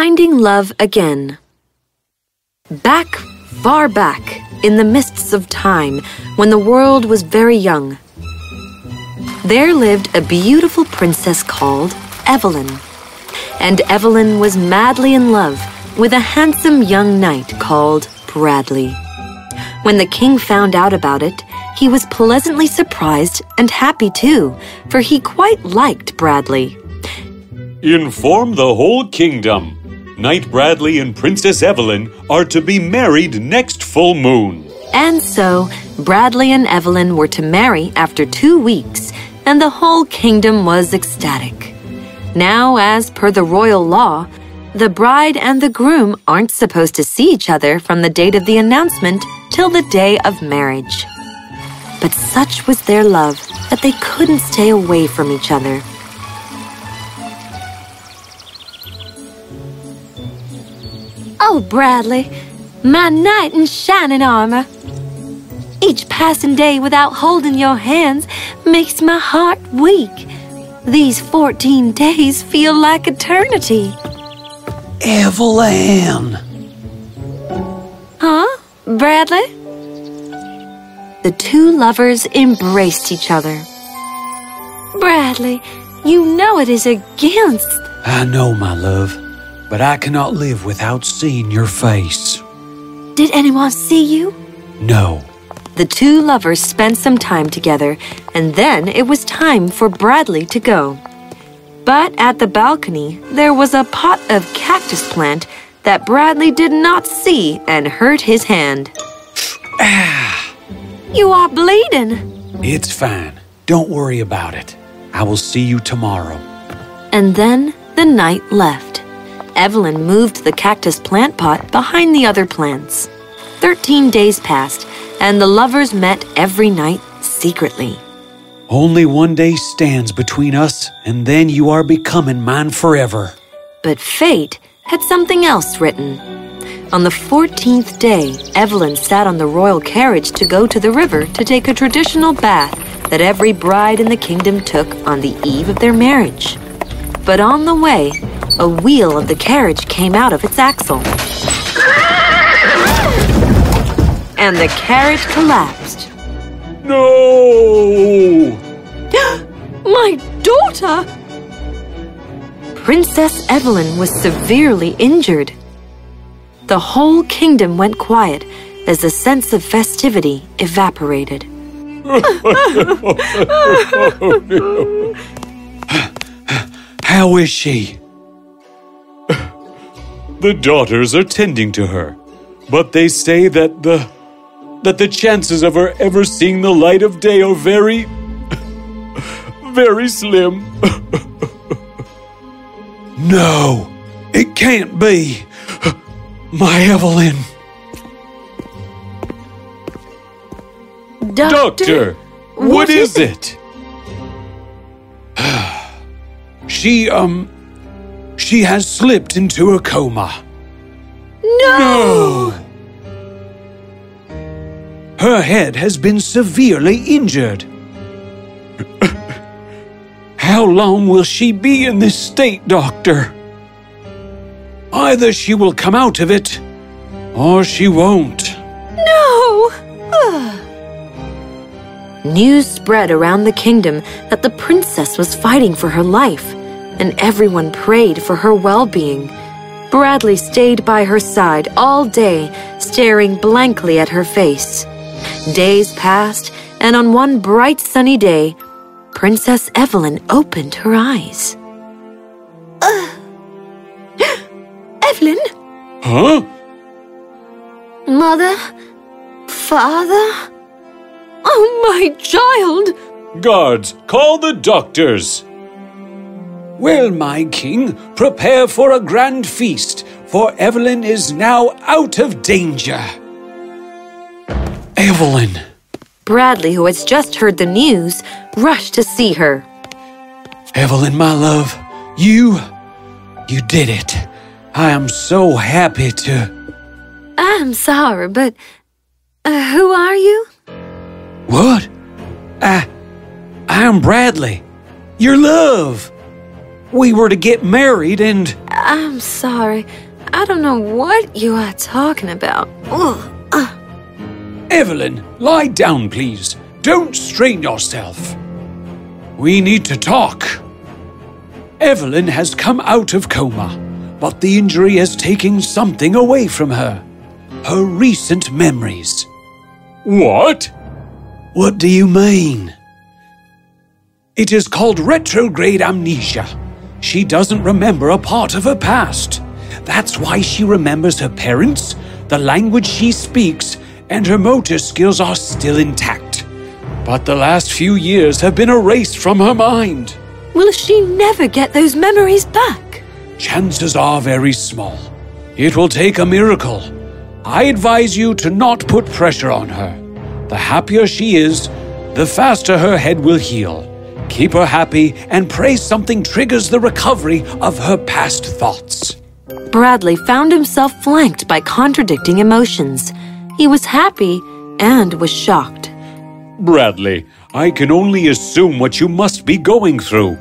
Finding Love Again. Back, far back, in the mists of time, when the world was very young, there lived a beautiful princess called Evelyn. And Evelyn was madly in love with a handsome young knight called Bradley. When the king found out about it, he was pleasantly surprised and happy too, for he quite liked Bradley. Inform the whole kingdom. Knight Bradley and Princess Evelyn are to be married next full moon. And so, Bradley and Evelyn were to marry after two weeks, and the whole kingdom was ecstatic. Now, as per the royal law, the bride and the groom aren't supposed to see each other from the date of the announcement till the day of marriage. But such was their love that they couldn't stay away from each other. Oh, Bradley, my knight in shining armor. Each passing day without holding your hands makes my heart weak. These 14 days feel like eternity. Evelyn! Huh, Bradley? The two lovers embraced each other. Bradley, you know it is against. I know, my love, but I cannot live without seeing your face. Did anyone see you? No. The two lovers spent some time together, and then it was time for Bradley to go. But at the balcony, there was a pot of cactus plant that Bradley did not see and hurt his hand. Ah, You are bleeding. it's fine. Don't worry about it. I will see you tomorrow. And then the knight left. Evelyn moved the cactus plant pot behind the other plants. Thirteen days passed, and the lovers met every night secretly. Only one day stands between us, and then you are becoming mine forever. But fate had something else written. On the 14th day, Evelyn sat on the royal carriage to go to the river to take a traditional bath that every bride in the kingdom took on the eve of their marriage. But on the way, a wheel of the carriage came out of its axle. And the carriage collapsed. No! My daughter! Princess Evelyn was severely injured. The whole kingdom went quiet as the sense of festivity evaporated. How is she? The daughters are tending to her, but they say that the that the chances of her ever seeing the light of day are very very slim. No, it can't be. My Evelyn. Doctor, what is it? She, um, she has slipped into a coma. No! Her head has been severely injured. How long will she be in this state, Doctor? Either she will come out of it, or she won't. No! News spread around the kingdom that the princess was fighting for her life, and everyone prayed for her well being. Bradley stayed by her side all day, staring blankly at her face. Days passed, and on one bright sunny day, Princess Evelyn opened her eyes. Uh, Evelyn? Huh? Mother? Father? Oh, my child! Guards, call the doctors. Well, my king, prepare for a grand feast, for Evelyn is now out of danger. Evelyn. Bradley, who has just heard the news, rushed to see her. Evelyn, my love, you. you did it. I am so happy to. I'm sorry, but uh, who are you? What? I. I am Bradley. Your love. We were to get married and. I'm sorry. I don't know what you are talking about. Ugh. Evelyn, lie down, please. Don't strain yourself. We need to talk. Evelyn has come out of coma, but the injury has taken something away from her. Her recent memories. What? What do you mean? It is called retrograde amnesia. She doesn't remember a part of her past. That's why she remembers her parents, the language she speaks, and her motor skills are still intact. But the last few years have been erased from her mind. Will she never get those memories back? Chances are very small. It will take a miracle. I advise you to not put pressure on her. The happier she is, the faster her head will heal. Keep her happy and pray something triggers the recovery of her past thoughts. Bradley found himself flanked by contradicting emotions. He was happy and was shocked. Bradley, I can only assume what you must be going through.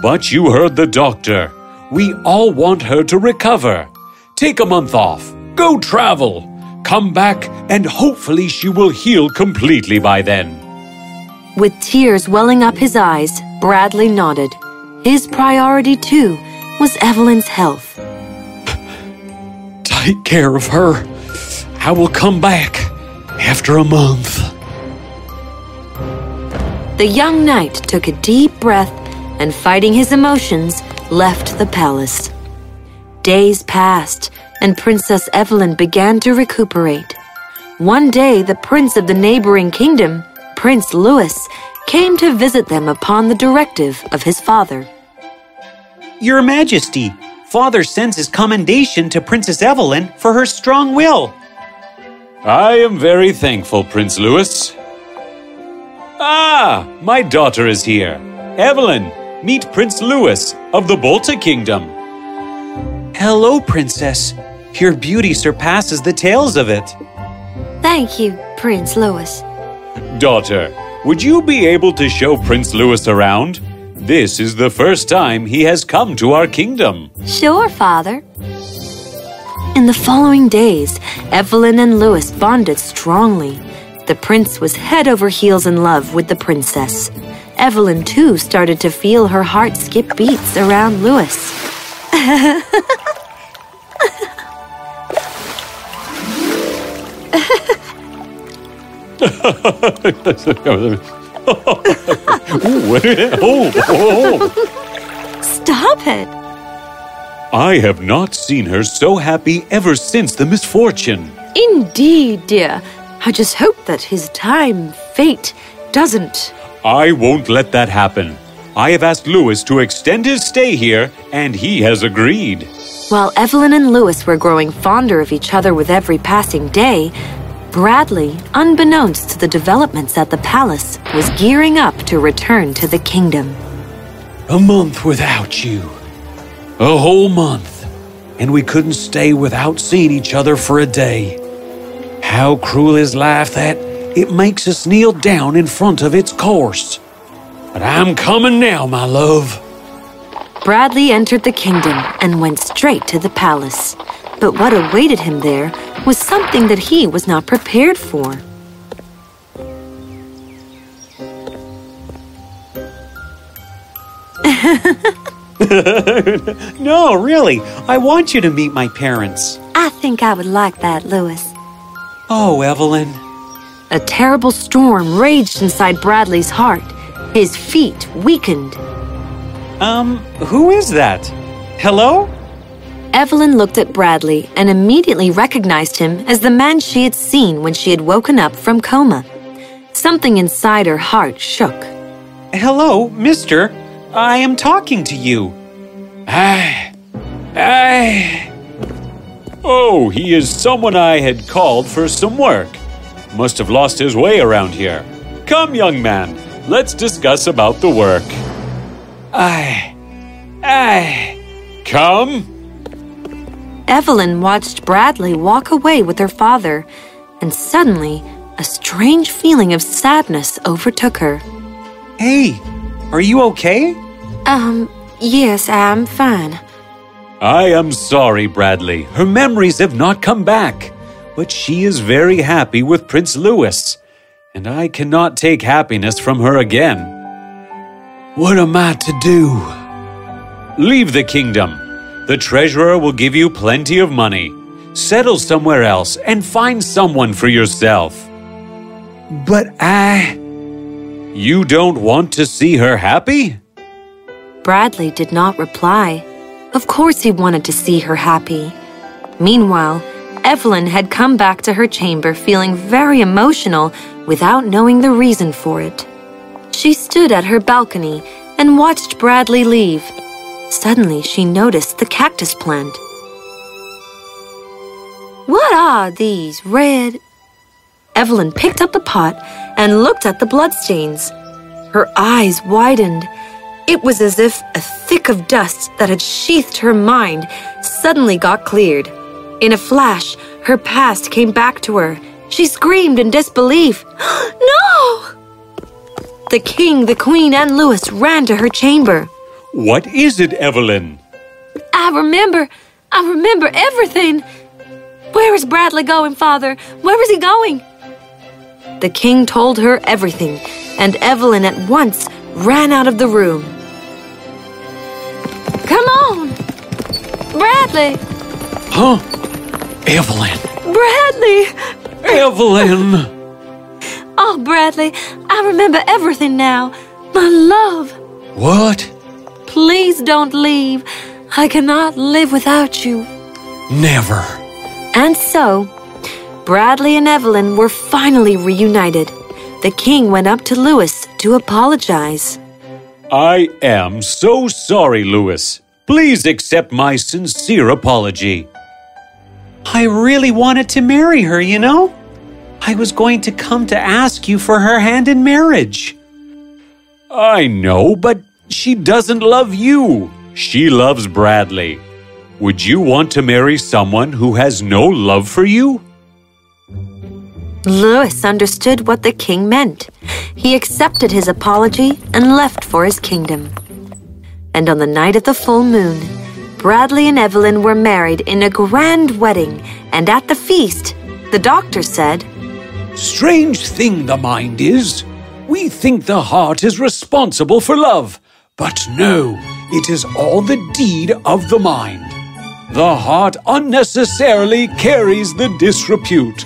But you heard the doctor. We all want her to recover. Take a month off. Go travel. Come back, and hopefully she will heal completely by then. With tears welling up his eyes, Bradley nodded. His priority, too, was Evelyn's health. Take care of her. I will come back after a month. The young knight took a deep breath and, fighting his emotions, left the palace. Days passed, and Princess Evelyn began to recuperate. One day, the prince of the neighboring kingdom, Prince Louis, came to visit them upon the directive of his father. Your Majesty, Father sends his commendation to Princess Evelyn for her strong will. I am very thankful, Prince Louis. Ah, my daughter is here. Evelyn, meet Prince Louis of the Bolta Kingdom. Hello, Princess. Your beauty surpasses the tales of it. Thank you, Prince Louis. Daughter, would you be able to show Prince Louis around? This is the first time he has come to our kingdom. Sure, Father. In the following days, Evelyn and Louis bonded strongly. The prince was head over heels in love with the princess. Evelyn, too, started to feel her heart skip beats around Louis. Oh, oh, oh. Stop it! I have not seen her so happy ever since the misfortune. Indeed, dear. I just hope that his time, fate, doesn't. I won't let that happen. I have asked Louis to extend his stay here, and he has agreed. While Evelyn and Louis were growing fonder of each other with every passing day, Bradley, unbeknownst to the developments at the palace, was gearing up to return to the kingdom. A month without you. A whole month. And we couldn't stay without seeing each other for a day. How cruel is life that it makes us kneel down in front of its course. But I'm coming now, my love. Bradley entered the kingdom and went straight to the palace. But what awaited him there was something that he was not prepared for. no, really. I want you to meet my parents. I think I would like that, Louis. Oh, Evelyn. A terrible storm raged inside Bradley's heart. His feet weakened. Um, who is that? Hello? Evelyn looked at Bradley and immediately recognized him as the man she had seen when she had woken up from coma. Something inside her heart shook. Hello, mister. I am talking to you. I. I. Oh, he is someone I had called for some work. Must have lost his way around here. Come, young man, let's discuss about the work. I. I. Come. Evelyn watched Bradley walk away with her father, and suddenly a strange feeling of sadness overtook her. Hey, are you okay? Um, yes, I'm fine. I am sorry, Bradley. Her memories have not come back. But she is very happy with Prince Louis, and I cannot take happiness from her again. What am I to do? Leave the kingdom. The treasurer will give you plenty of money. Settle somewhere else and find someone for yourself. But I. You don't want to see her happy? Bradley did not reply. Of course, he wanted to see her happy. Meanwhile, Evelyn had come back to her chamber feeling very emotional without knowing the reason for it. She stood at her balcony and watched Bradley leave. Suddenly, she noticed the cactus plant. What are these red? Evelyn picked up the pot and looked at the bloodstains. Her eyes widened. It was as if a thick of dust that had sheathed her mind suddenly got cleared. In a flash, her past came back to her. She screamed in disbelief. no! The king, the queen, and Louis ran to her chamber. What is it, Evelyn? I remember. I remember everything. Where is Bradley going, father? Where is he going? The king told her everything, and Evelyn at once ran out of the room. Come on! Bradley! Huh? Evelyn. Bradley! Evelyn! Oh, Bradley, I remember everything now. My love, What? Please don't leave. I cannot live without you. Never. And so, Bradley and Evelyn were finally reunited. The king went up to Louis to apologize. I am so sorry, Louis. Please accept my sincere apology. I really wanted to marry her, you know? I was going to come to ask you for her hand in marriage. I know, but she doesn't love you. She loves Bradley. Would you want to marry someone who has no love for you? Louis understood what the king meant. He accepted his apology and left for his kingdom. And on the night of the full moon, Bradley and Evelyn were married in a grand wedding, and at the feast, the doctor said, Strange thing the mind is. We think the heart is responsible for love, but no, it is all the deed of the mind. The heart unnecessarily carries the disrepute.